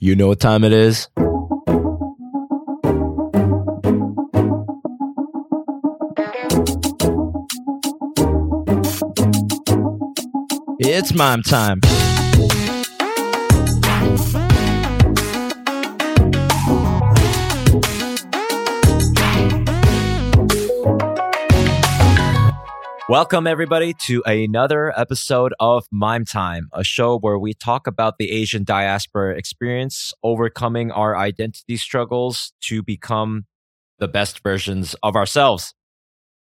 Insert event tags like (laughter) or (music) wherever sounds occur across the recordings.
You know what time it is? It's mime time. Welcome, everybody, to another episode of Mime Time, a show where we talk about the Asian diaspora experience, overcoming our identity struggles to become the best versions of ourselves.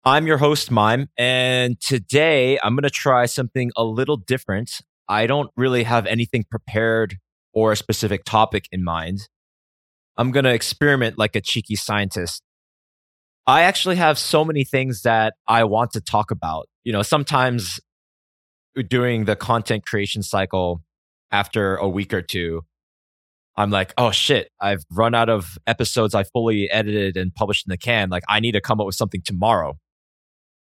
I'm your host, Mime, and today I'm going to try something a little different. I don't really have anything prepared or a specific topic in mind. I'm going to experiment like a cheeky scientist I actually have so many things that I want to talk about. You know, sometimes during the content creation cycle after a week or two, I'm like, oh shit, I've run out of episodes I fully edited and published in the can. Like, I need to come up with something tomorrow.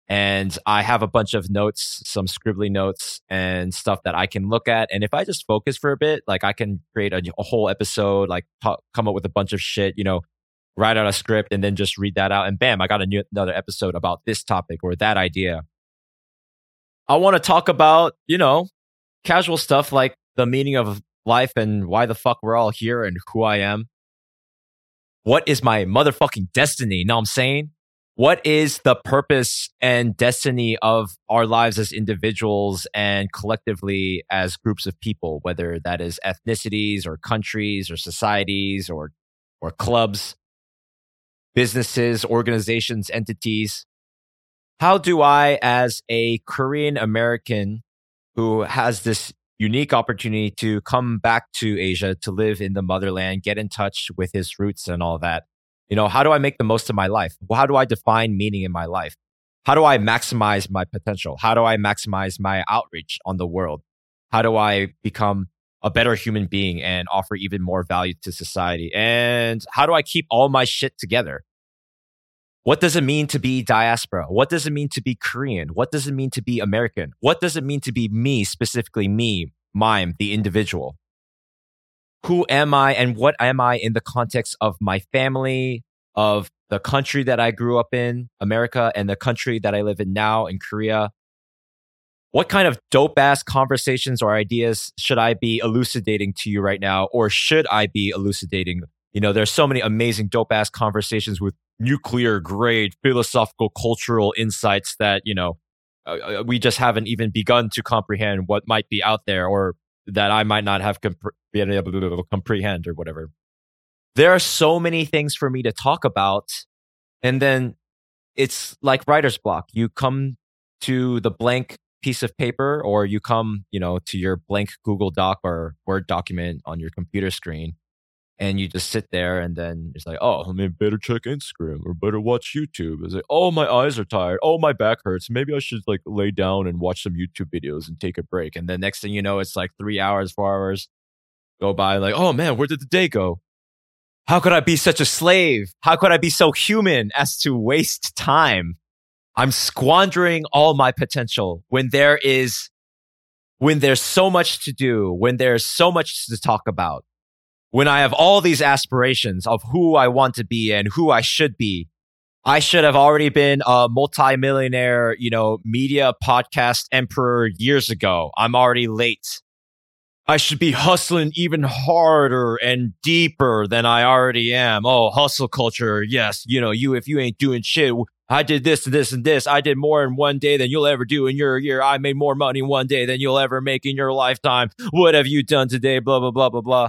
And I have a bunch of notes, some scribbly notes and stuff that I can look at. And if I just focus for a bit, like I can create a, a whole episode, like come up with a bunch of shit, you know, write out a script and then just read that out and bam i got a new, another episode about this topic or that idea. I want to talk about you know casual stuff like the meaning of life and why the fuck we're all here and who i am. What is my motherfucking destiny? You know what i'm saying? What is the purpose and destiny of our lives as individuals and collectively as groups of people whether that is ethnicities or countries or societies or or clubs businesses, organizations, entities. How do I, as a Korean American who has this unique opportunity to come back to Asia to live in the motherland, get in touch with his roots and all that, you know, how do I make the most of my life? How do I define meaning in my life? How do I maximize my potential? How do I maximize my outreach on the world? How do I become a better human being and offer even more value to society? And how do I keep all my shit together? What does it mean to be diaspora? What does it mean to be Korean? What does it mean to be American? What does it mean to be me, specifically me, mime, the individual? Who am I and what am I in the context of my family, of the country that I grew up in, America, and the country that I live in now in Korea? What kind of dope ass conversations or ideas should I be elucidating to you right now? Or should I be elucidating? You know, there's so many amazing dope ass conversations with nuclear grade philosophical cultural insights that you know uh, uh, we just haven't even begun to comprehend what might be out there or that I might not have comp- been able to comprehend or whatever. There are so many things for me to talk about. And then it's like writer's block. You come to the blank piece of paper or you come, you know, to your blank Google Doc or Word document on your computer screen and you just sit there and then it's like, oh, I mean, better check Instagram or better watch YouTube. It's like, oh, my eyes are tired. Oh, my back hurts. Maybe I should like lay down and watch some YouTube videos and take a break. And then next thing you know, it's like three hours, four hours go by. Like, oh man, where did the day go? How could I be such a slave? How could I be so human as to waste time? I'm squandering all my potential when there is, when there's so much to do, when there's so much to talk about when I have all these aspirations of who I want to be and who I should be, I should have already been a multimillionaire, you know, media podcast emperor years ago. I'm already late. I should be hustling even harder and deeper than I already am. Oh, hustle culture. Yes. You know, you, if you ain't doing shit, I did this and this and this. I did more in one day than you'll ever do in your year. I made more money in one day than you'll ever make in your lifetime. What have you done today? Blah, blah, blah, blah, blah.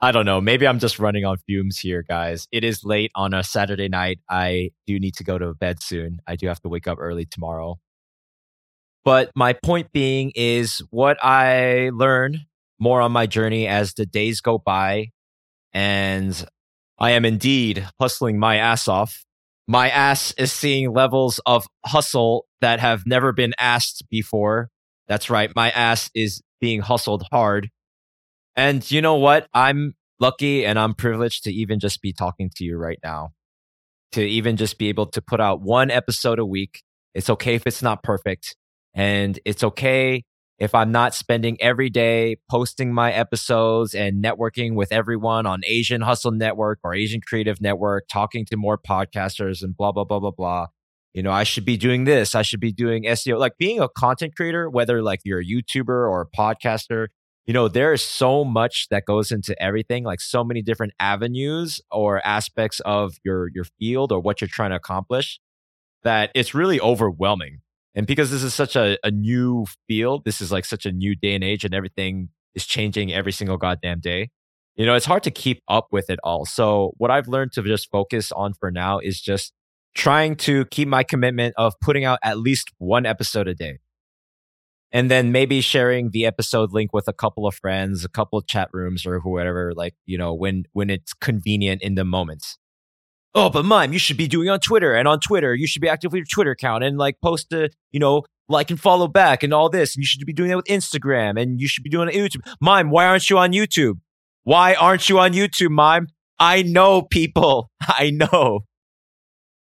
I don't know. Maybe I'm just running on fumes here, guys. It is late on a Saturday night. I do need to go to bed soon. I do have to wake up early tomorrow. But my point being is what I learn more on my journey as the days go by. And I am indeed hustling my ass off. My ass is seeing levels of hustle that have never been asked before. That's right. My ass is being hustled hard and you know what? I'm lucky and I'm privileged to even just be talking to you right now, to even just be able to put out one episode a week. It's okay if it's not perfect. And it's okay if I'm not spending every day posting my episodes and networking with everyone on Asian Hustle Network or Asian Creative Network, talking to more podcasters and blah, blah, blah, blah, blah. You know, I should be doing this. I should be doing SEO. Like being a content creator, whether like you're a YouTuber or a podcaster, you know, there is so much that goes into everything, like so many different avenues or aspects of your your field or what you're trying to accomplish that it's really overwhelming. And because this is such a, a new field, this is like such a new day and age and everything is changing every single goddamn day. You know, it's hard to keep up with it all. So what I've learned to just focus on for now is just trying to keep my commitment of putting out at least one episode a day. And then maybe sharing the episode link with a couple of friends, a couple of chat rooms or whoever, like, you know, when when it's convenient in the moments oh, but mime, you should be doing on Twitter. And on Twitter, you should be active with your Twitter account and like post a, you know, like and follow back and all this. And you should be doing that with Instagram and you should be doing it YouTube. Mime, why aren't you on YouTube? Why aren't you on YouTube, Mime? I know people. (laughs) I know.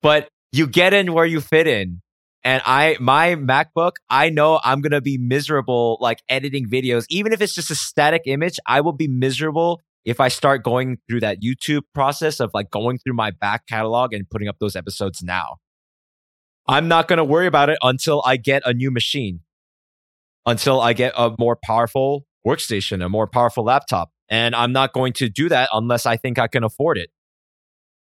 But you get in where you fit in. And I, my MacBook, I know I'm going to be miserable like editing videos. Even if it's just a static image, I will be miserable if I start going through that YouTube process of like going through my back catalog and putting up those episodes now, I'm not going to worry about it until I get a new machine, until I get a more powerful workstation, a more powerful laptop. And I'm not going to do that unless I think I can afford it.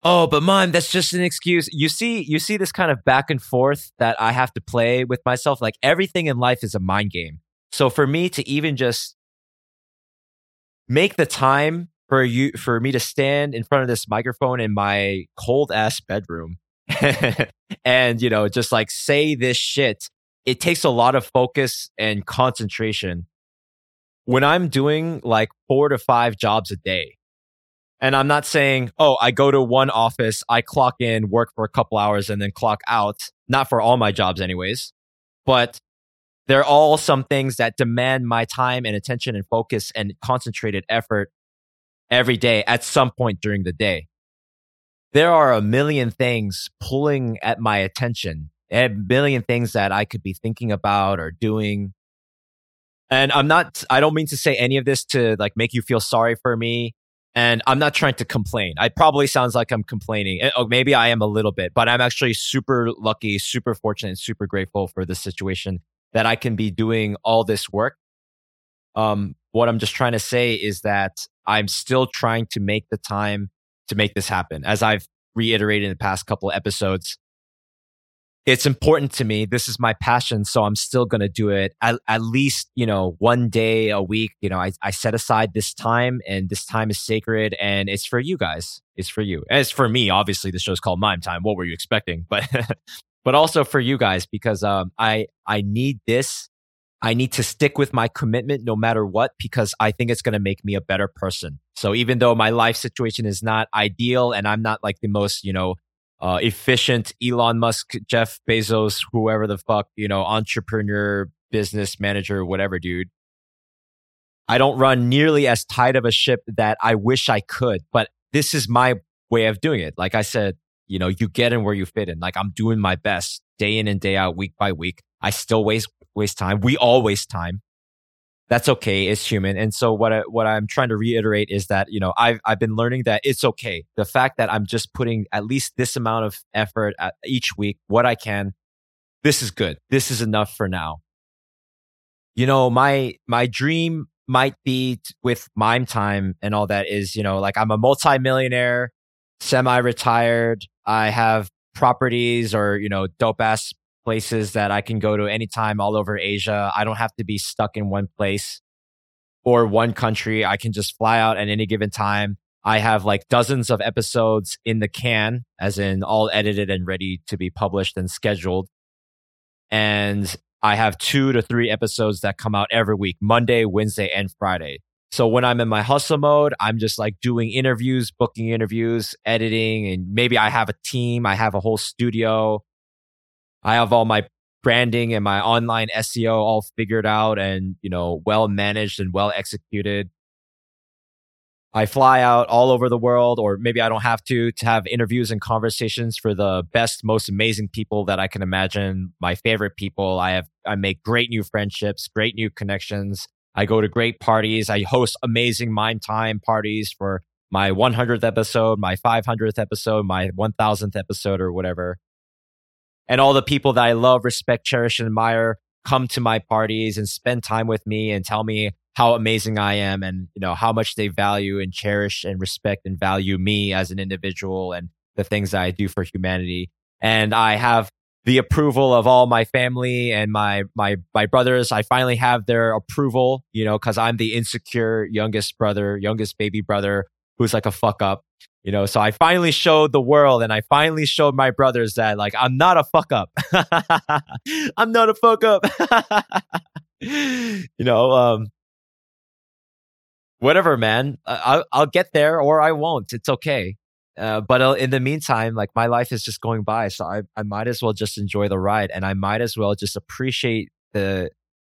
Oh, but mime, that's just an excuse. You see, you see this kind of back and forth that I have to play with myself. Like everything in life is a mind game. So for me to even just make the time for you for me to stand in front of this microphone in my cold ass bedroom (laughs) and you know just like say this shit it takes a lot of focus and concentration. When i'm doing like 4 to 5 jobs a day and i'm not saying oh i go to one office i clock in work for a couple hours and then clock out not for all my jobs anyways but there are all some things that demand my time and attention and focus and concentrated effort every day at some point during the day. There are a million things pulling at my attention, a million things that I could be thinking about or doing. And I'm not, I don't mean to say any of this to like make you feel sorry for me. And I'm not trying to complain. I probably sounds like I'm complaining. Oh, maybe I am a little bit, but I'm actually super lucky, super fortunate, and super grateful for this situation that I can be doing all this work. Um, what I'm just trying to say is that I'm still trying to make the time to make this happen. As I've reiterated in the past couple episodes, it's important to me. This is my passion. So I'm still going to do it at, at, least, you know, one day a week. You know, I, I set aside this time and this time is sacred and it's for you guys. It's for you. It's for me. Obviously, the show's called Mime Time. What were you expecting? But (laughs) but also for you guys because um, I I need this. I need to stick with my commitment no matter what because I think it's going to make me a better person. So even though my life situation is not ideal and I'm not like the most you know uh, efficient Elon Musk, Jeff Bezos, whoever the fuck you know entrepreneur, business manager, whatever, dude. I don't run nearly as tight of a ship that I wish I could, but this is my way of doing it. Like I said, you know, you get in where you fit in. Like I'm doing my best day in and day out, week by week. I still waste waste time. We all waste time. That's okay. It's human. And so what I, what I'm trying to reiterate is that, you know, I've, I've been learning that it's okay. The fact that I'm just putting at least this amount of effort each week, what I can, this is good. This is enough for now. You know, my, my dream might be with mime time and all that is, you know, like I'm a multimillionaire, semi-retired. I have properties or, you know, dope ass places that I can go to anytime all over Asia. I don't have to be stuck in one place or one country. I can just fly out at any given time. I have like dozens of episodes in the can, as in all edited and ready to be published and scheduled. And I have two to three episodes that come out every week, Monday, Wednesday, and Friday. So when I'm in my hustle mode, I'm just like doing interviews, booking interviews, editing, and maybe I have a team. I have a whole studio. I have all my branding and my online SEO all figured out and, you know, well managed and well executed. I fly out all over the world, or maybe I don't have to, to have interviews and conversations for the best, most amazing people that I can imagine. My favorite people. I have, I make great new friendships, great new connections. I go to great parties. I host amazing Mime Time parties for my 100th episode, my 500th episode, my 1000th episode, or whatever. And all the people that I love, respect, cherish, and admire come to my parties and spend time with me and tell me how amazing I am and you know how much they value and cherish and respect and value me as an individual and the things that I do for humanity. And I have the approval of all my family and my my my brothers. I finally have their approval, you know, because I'm the insecure youngest brother, youngest baby brother who's like a fuck up, you know. So I finally showed the world and I finally showed my brothers that like I'm not a fuck up. (laughs) I'm not a fuck up. (laughs) you know, um, whatever, man. I'll, I'll get there or I won't. It's okay. Uh, but uh, in the meantime, like my life is just going by, so I, I might as well just enjoy the ride, and I might as well just appreciate the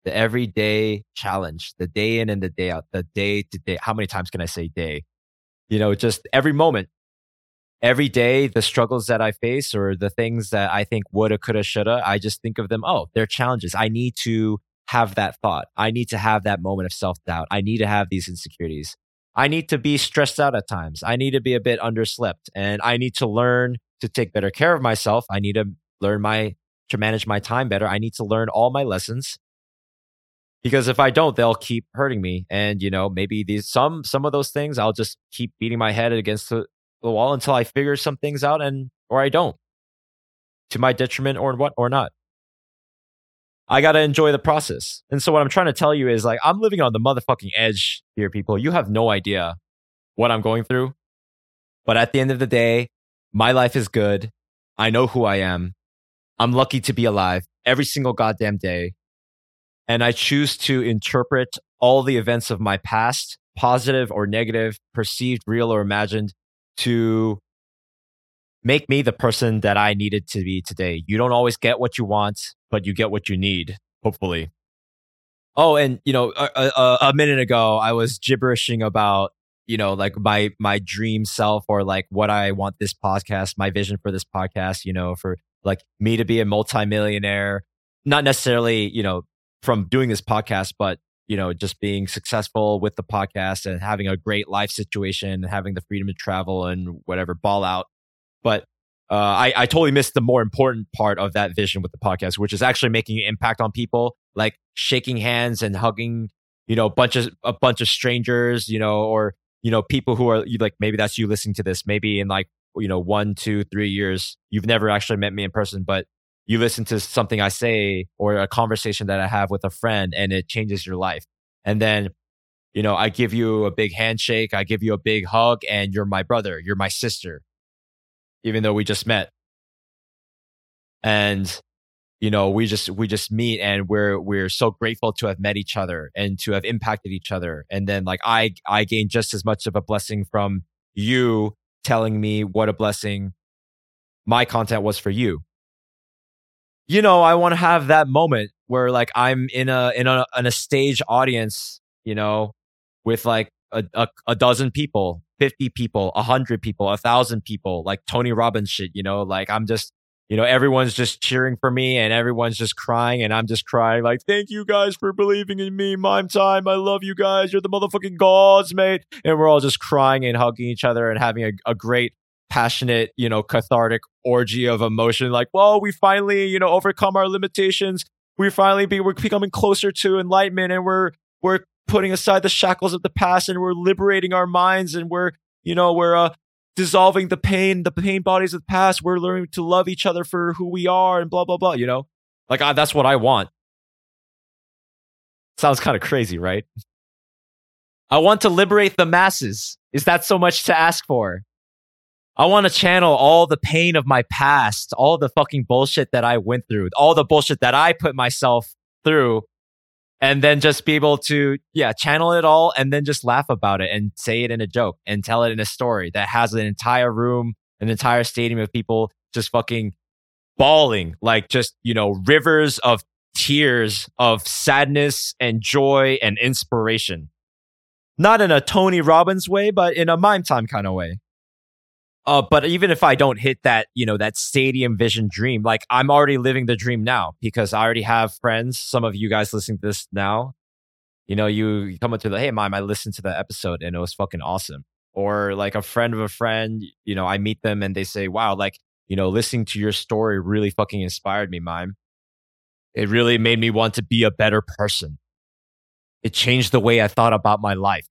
the everyday challenge, the day in and the day out, the day to day. How many times can I say day? You know, just every moment, every day, the struggles that I face or the things that I think woulda, coulda, shoulda. I just think of them. Oh, they're challenges. I need to have that thought. I need to have that moment of self doubt. I need to have these insecurities. I need to be stressed out at times. I need to be a bit underslept and I need to learn to take better care of myself. I need to learn my, to manage my time better. I need to learn all my lessons because if I don't, they'll keep hurting me. And, you know, maybe these, some, some of those things, I'll just keep beating my head against the, the wall until I figure some things out and, or I don't to my detriment or what, or not. I got to enjoy the process. And so what I'm trying to tell you is like, I'm living on the motherfucking edge here, people. You have no idea what I'm going through. But at the end of the day, my life is good. I know who I am. I'm lucky to be alive every single goddamn day. And I choose to interpret all the events of my past, positive or negative, perceived, real or imagined, to make me the person that I needed to be today. You don't always get what you want, but you get what you need, hopefully. Oh, and you know, a, a, a minute ago, I was gibberishing about you know like my my dream self or like what I want this podcast, my vision for this podcast. You know, for like me to be a multimillionaire, not necessarily you know from doing this podcast, but you know, just being successful with the podcast and having a great life situation having the freedom to travel and whatever ball out but uh, I, I totally missed the more important part of that vision with the podcast, which is actually making an impact on people, like shaking hands and hugging, you know, bunch of a bunch of strangers, you know, or you know, people who are like maybe that's you listening to this, maybe in like you know one, two, three years, you've never actually met me in person, but you listen to something I say or a conversation that I have with a friend, and it changes your life. And then, you know, I give you a big handshake, I give you a big hug, and you're my brother, you're my sister even though we just met. And you know, we just we just meet and we're we're so grateful to have met each other and to have impacted each other. And then like I I gained just as much of a blessing from you telling me what a blessing my content was for you. You know, I want to have that moment where like I'm in a in a in a stage audience, you know, with like a, a, a dozen people 50 people, 100 people, 1,000 people, like Tony Robbins shit, you know, like I'm just, you know, everyone's just cheering for me and everyone's just crying and I'm just crying like, thank you guys for believing in me. Mime time. I love you guys. You're the motherfucking gods, mate. And we're all just crying and hugging each other and having a, a great, passionate, you know, cathartic orgy of emotion. Like, well, we finally, you know, overcome our limitations. We finally be, we're becoming closer to enlightenment and we're, we're putting aside the shackles of the past and we're liberating our minds and we're, you know, we're uh, dissolving the pain, the pain bodies of the past. We're learning to love each other for who we are and blah, blah, blah, you know? Like, I, that's what I want. Sounds kind of crazy, right? I want to liberate the masses. Is that so much to ask for? I want to channel all the pain of my past, all the fucking bullshit that I went through, all the bullshit that I put myself through and then just be able to yeah channel it all and then just laugh about it and say it in a joke and tell it in a story that has an entire room an entire stadium of people just fucking bawling like just you know rivers of tears of sadness and joy and inspiration Not in a Tony Robbins way, but in a mime time kind of way. Uh, but even if I don't hit that, you know, that stadium vision dream, like I'm already living the dream now because I already have friends. Some of you guys listening to this now, you know, you come up to the, hey, mime, I listened to the episode and it was fucking awesome. Or like a friend of a friend, you know, I meet them and they say, wow, like, you know, listening to your story really fucking inspired me, mime. It really made me want to be a better person. It changed the way I thought about my life.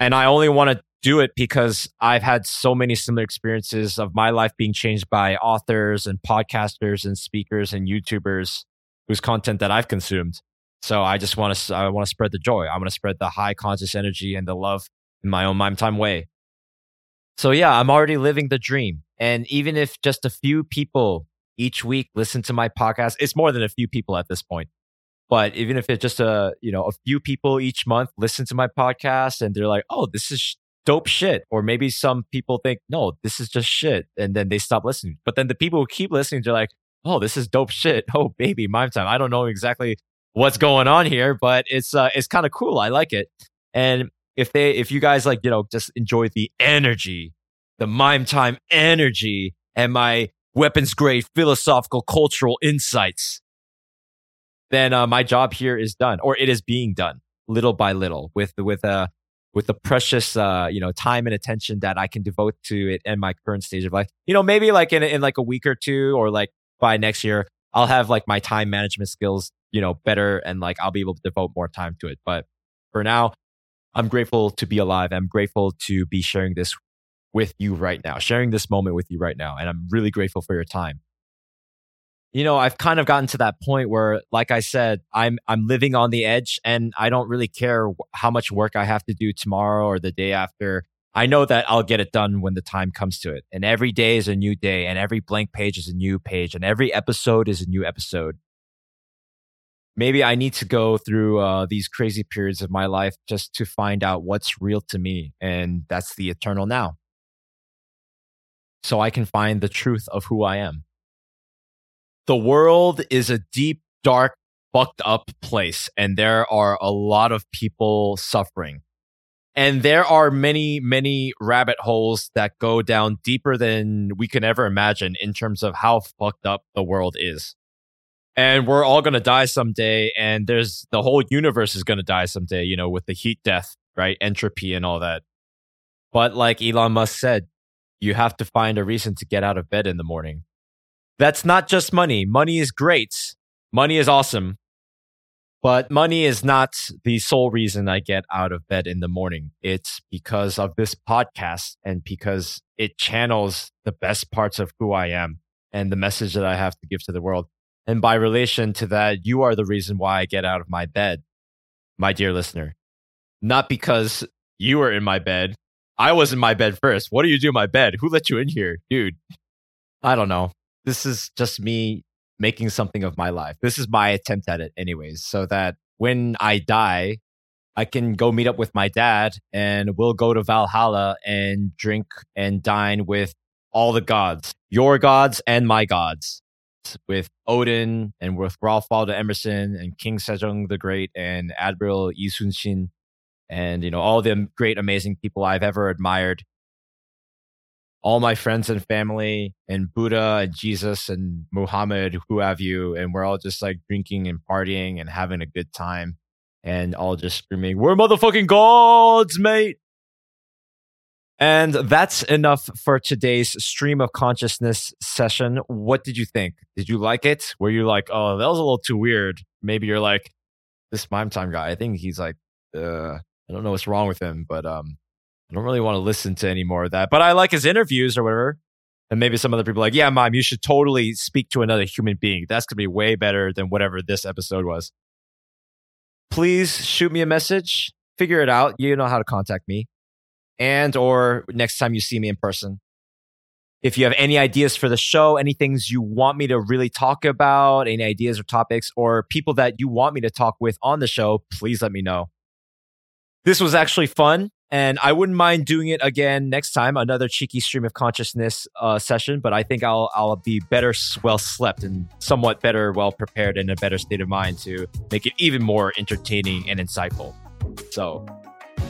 And I only want to do it because I've had so many similar experiences of my life being changed by authors and podcasters and speakers and YouTubers whose content that I've consumed. So I just want to I want to spread the joy. I want to spread the high conscious energy and the love in my own mime time way. So yeah, I'm already living the dream. And even if just a few people each week listen to my podcast, it's more than a few people at this point. But even if it's just a, you know, a few people each month listen to my podcast and they're like, "Oh, this is dope shit. Or maybe some people think, no, this is just shit. And then they stop listening. But then the people who keep listening, they're like, oh, this is dope shit. (laughs) Oh, baby, mime time. I don't know exactly what's going on here, but it's, uh, it's kind of cool. I like it. And if they, if you guys like, you know, just enjoy the energy, the mime time energy and my weapons grade philosophical cultural insights, then uh, my job here is done or it is being done little by little with, with, uh, with the precious uh, you know time and attention that I can devote to it in my current stage of life. You know, maybe like in in like a week or two, or like by next year, I'll have like my time management skills you know better, and like I'll be able to devote more time to it. But for now, I'm grateful to be alive. I'm grateful to be sharing this with you right now, sharing this moment with you right now, and I'm really grateful for your time you know, I've kind of gotten to that point where, like I said, I'm I'm living on the edge, and I don't really care how much work I have to do tomorrow or the day after. I know that I'll get it done when the time comes to it. And every day is a new day, and every blank page is a new page, and every episode is a new episode. Maybe I need to go through uh, these crazy periods of my life just to find out what's real to me, and that's the eternal now. So I can find the truth of who I am the world is a deep, dark, fucked up place, and there are a lot of people suffering. And there are many, many rabbit holes that go down deeper than we can ever imagine in terms of how fucked up the world is. And we're all going to die someday. And there's the whole universe is going to die someday, you know, with the heat death, right? Entropy and all that. But like Elon Musk said, you have to find a reason to get out of bed in the morning. That's not just money. Money is great. Money is awesome. But money is not the sole reason I get out of bed in the morning. It's because of this podcast and because it channels the best parts of who I am and the message that I have to give to the world. And by relation to that, you are the reason why I get out of my bed, my dear listener. Not because you were in my bed. I was in my bed first. What do you do in my bed? Who let you in here? Dude, I don't know this is just me making something of my life. This is my attempt at it, anyways, so that when I die, I can go meet up with my dad and we'll go to Valhalla and drink and dine with all the gods, your gods and my gods, with Odin and with Ralph Waldo Emerson and King Sejong the Great and Admiral Yi Sun Shin and you know all the great amazing people I've ever admired all my friends and family and Buddha and Jesus and Muhammad, who have you, and we're all just like drinking and partying and having a good time and all just screaming, We're motherfucking gods, mate. And that's enough for today's stream of consciousness session. What did you think? Did you like it? Were you like, oh, that was a little too weird? Maybe you're like, this mime time guy, I think he's like, uh, I don't know what's wrong with him, but um, I don't really want to listen to any more of that, but I like his interviews or whatever. And maybe some other people like, yeah, mime, you should totally speak to another human being. That's going to be way better than whatever this episode was. Please shoot me a message. Figure it out. You know how to contact me. And or next time you see me in person. If you have any ideas for the show, any things you want me to really talk about, any ideas or topics, or people that you want me to talk with on the show, please let me know. This was actually fun and I wouldn't mind doing it again next time, another cheeky stream of consciousness uh, session. But I think I'll I'll be better well slept and somewhat better well prepared in a better state of mind to make it even more entertaining and insightful. So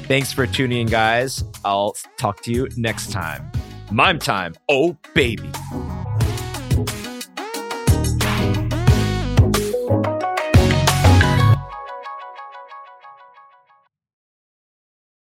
Thanks for tuning in, guys. I'll talk to you next time. Mime time. Oh, baby.